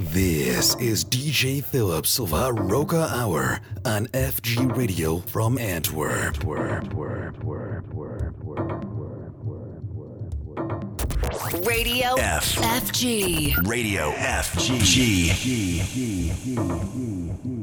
This is DJ Philip's of LaRocca Hour on FG Radio from Antwerp. Radio F. FG. Radio FG. listening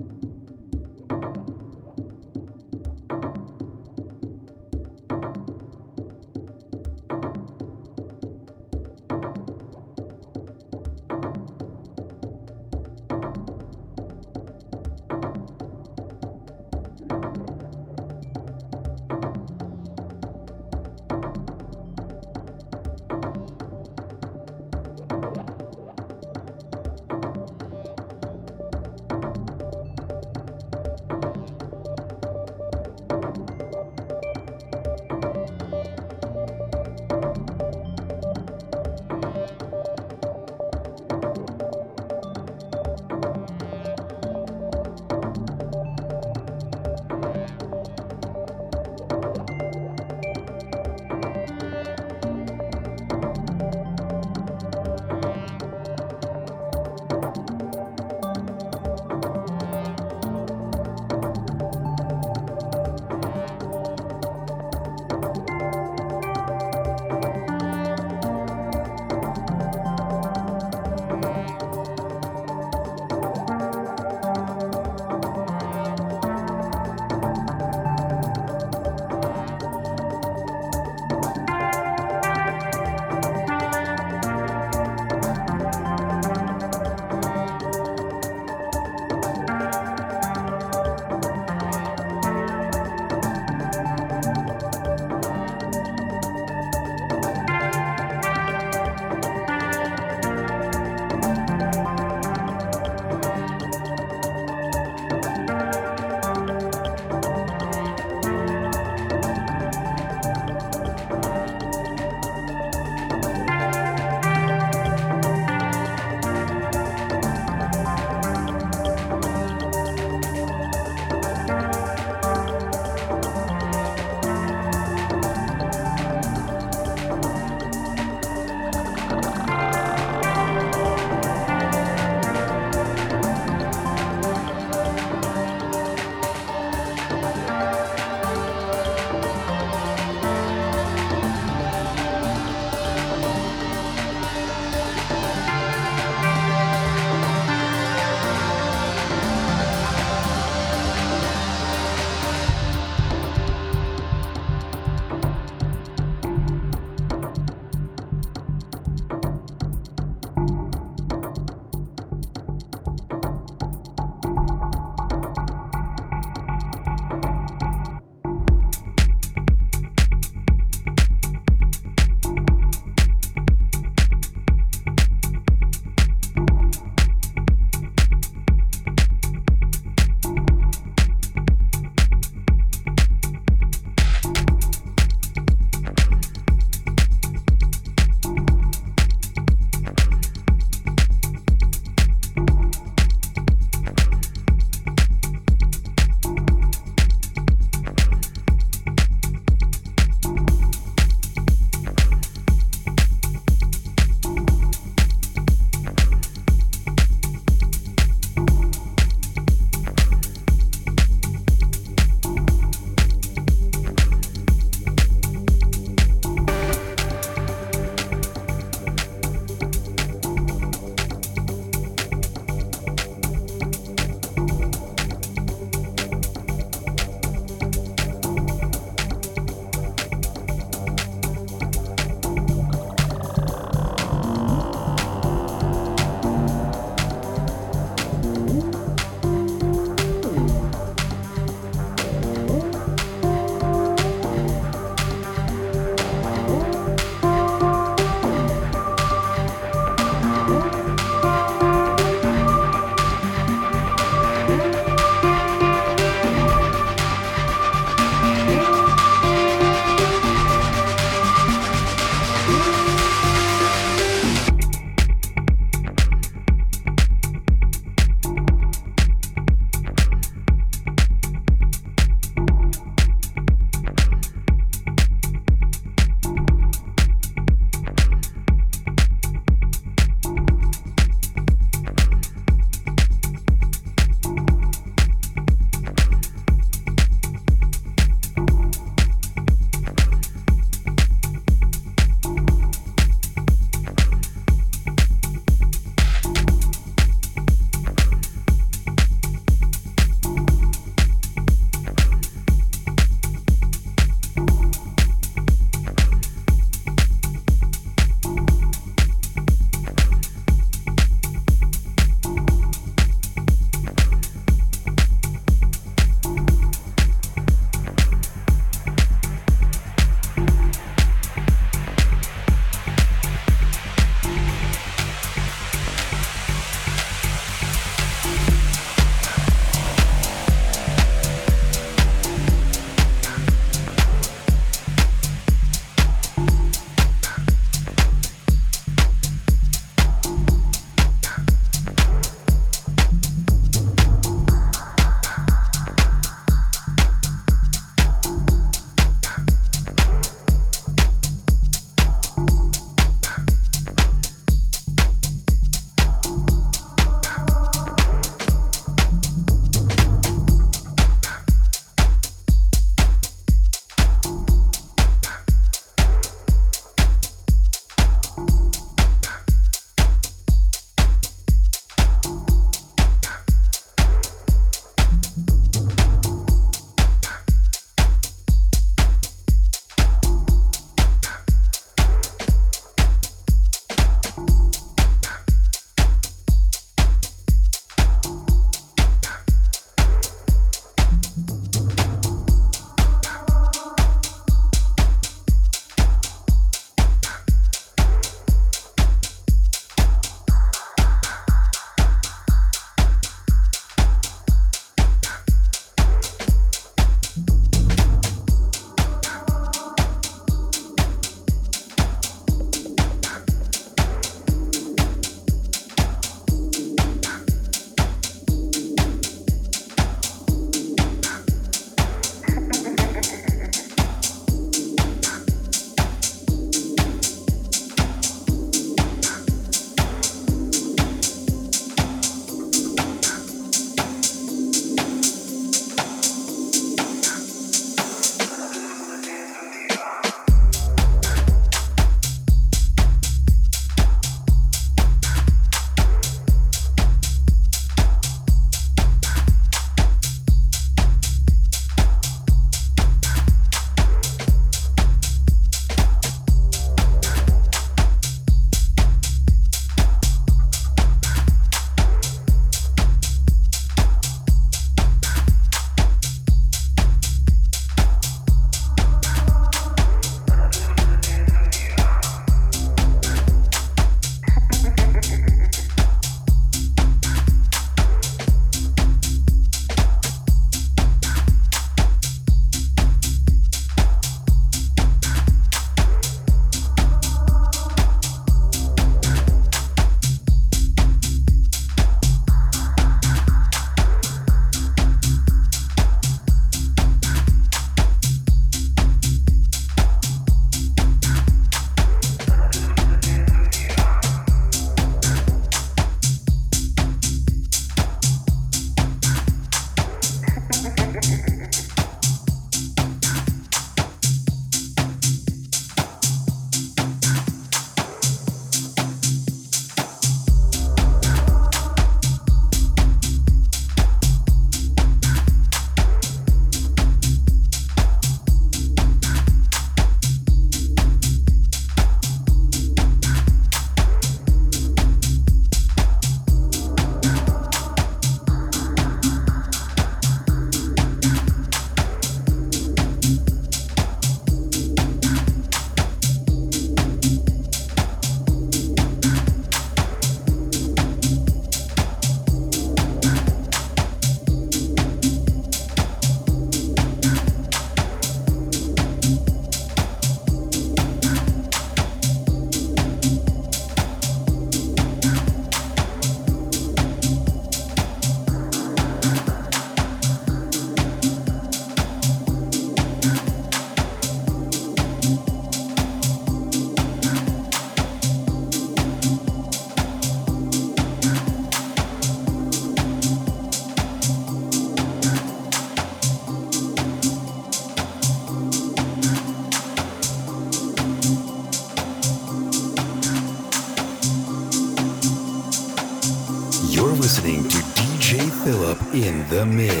in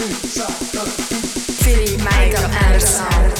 Philly Michael Anderson.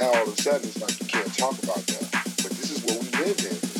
now all of a sudden it's like you can't talk about that. But this is what we live in.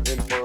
Back napping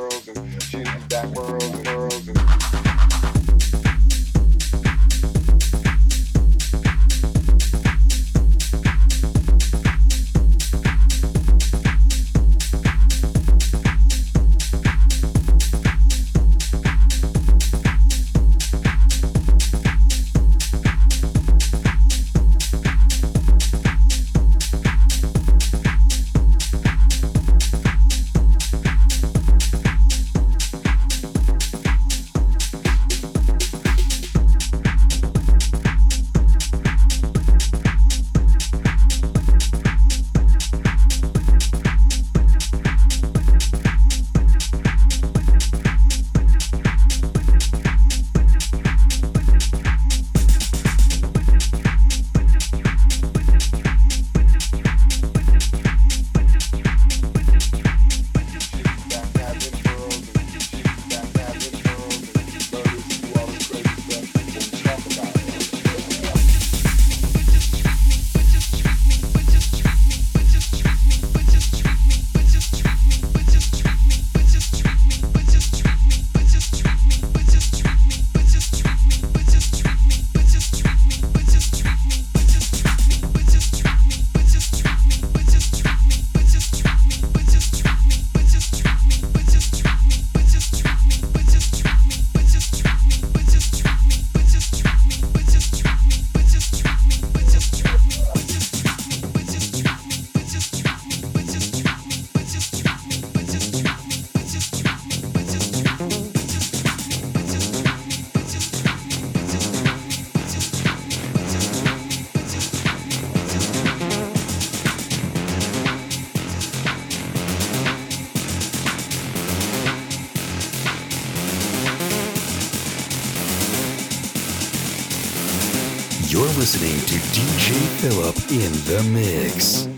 listening to DJ Philip in the mix.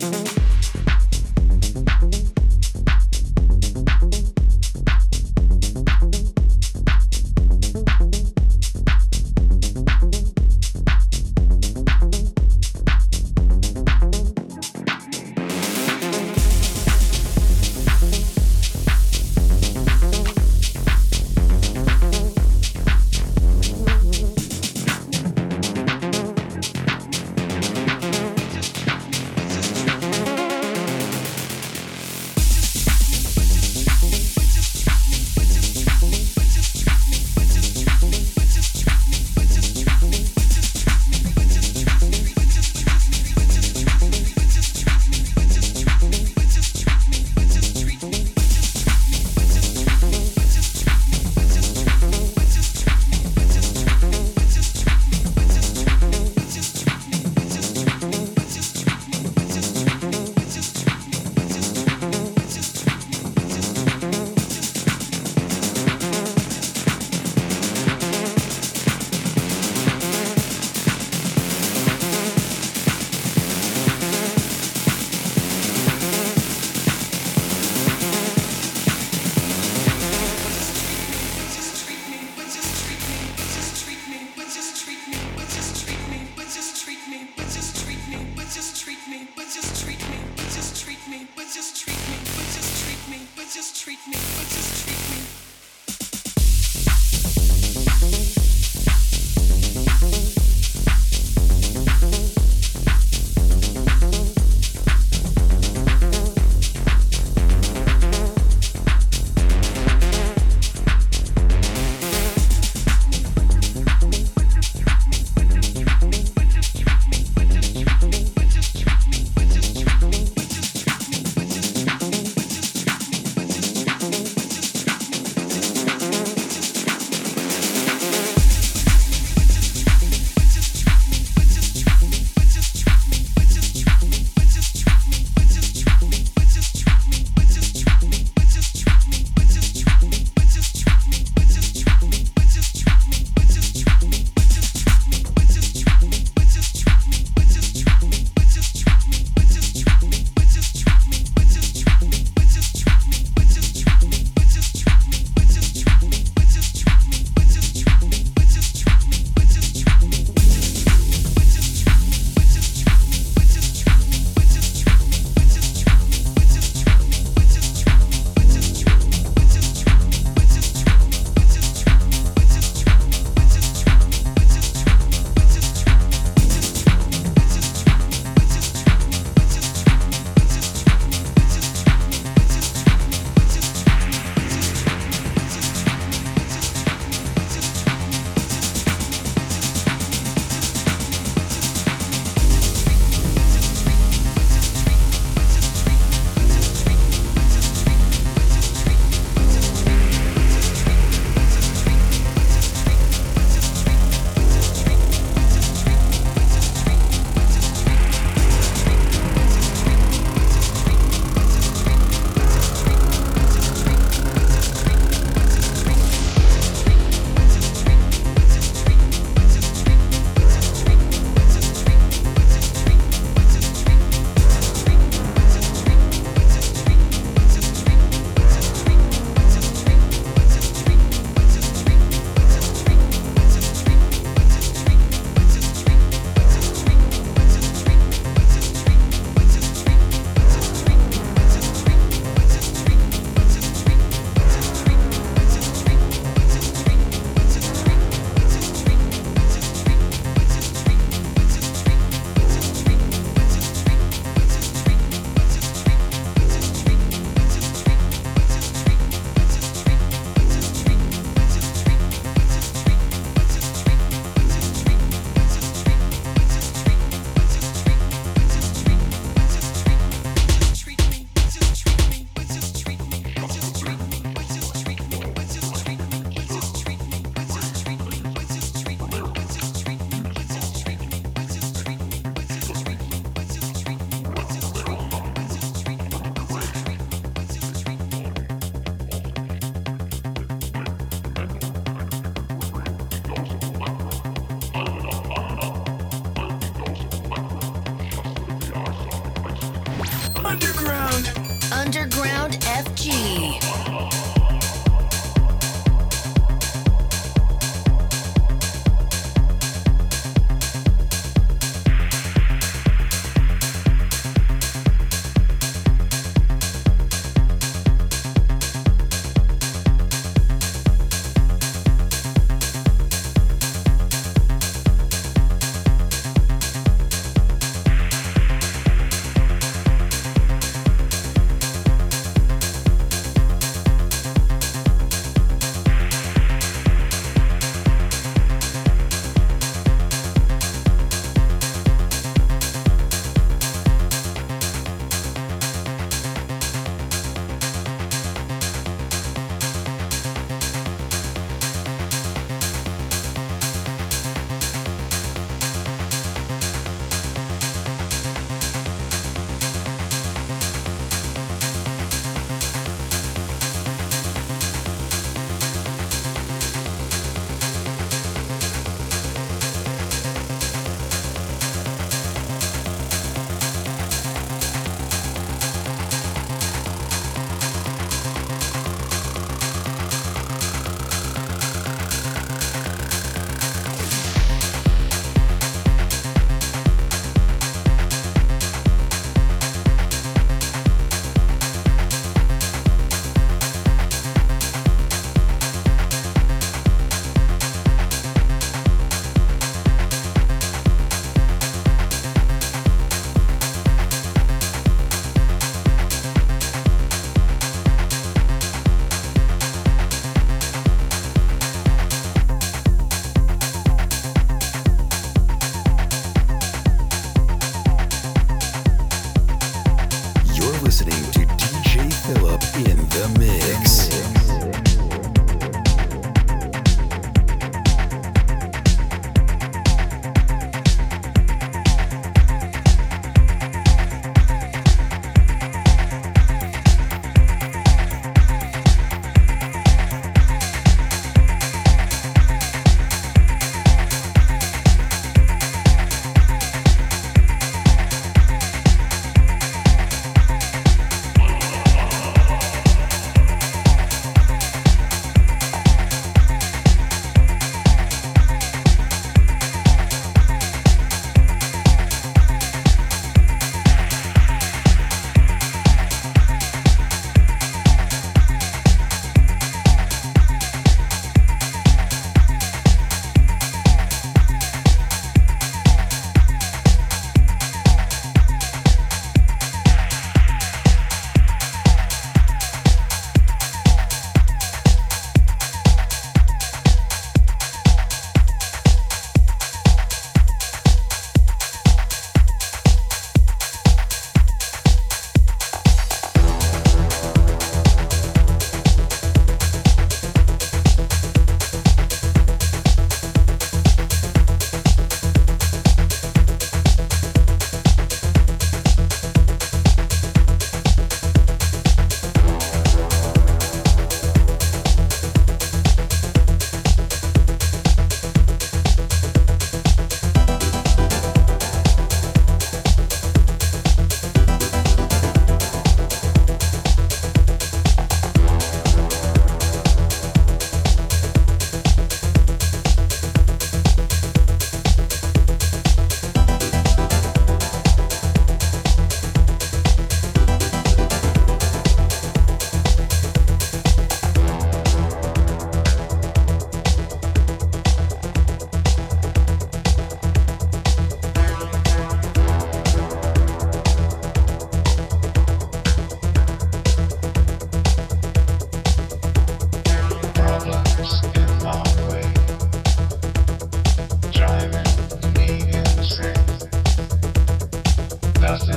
That's.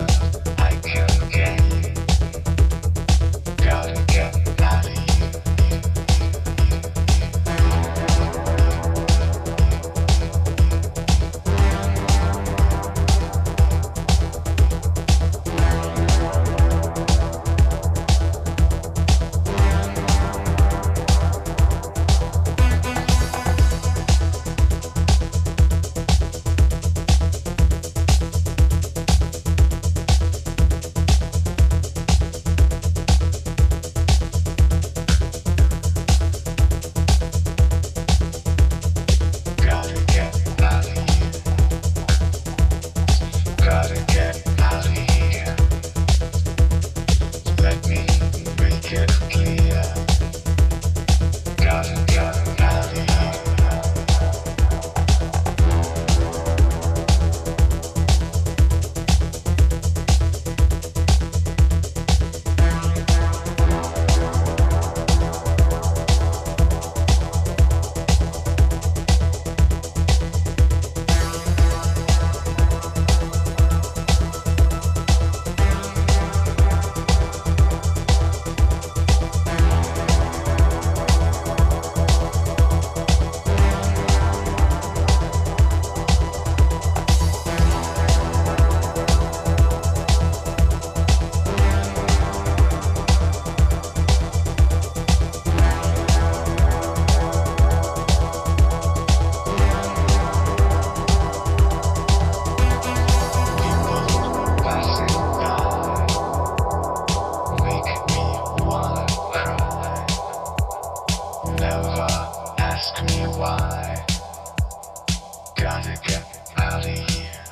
gotta get out of here.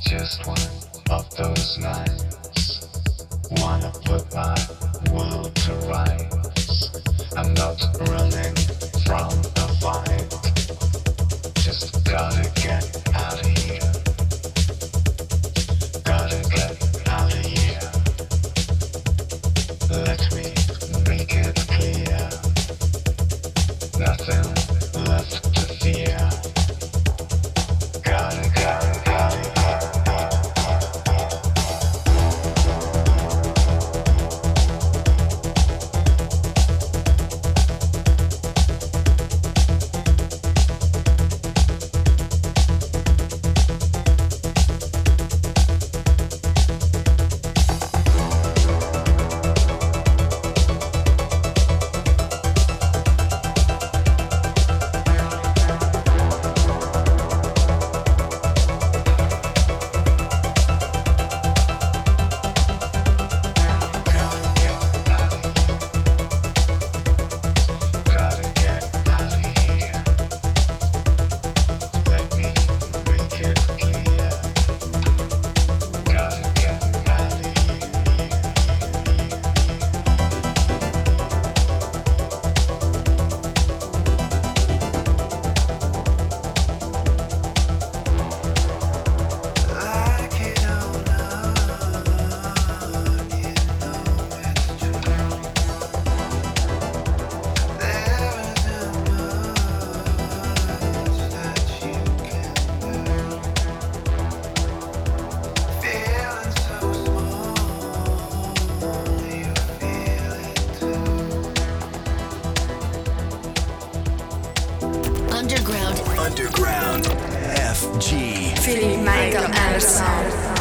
Just one of those nights. Wanna put my world to rights. I'm not running from the fight. Just gotta get out of here. Underground. Underground. FG. Feeling Michael Anderson.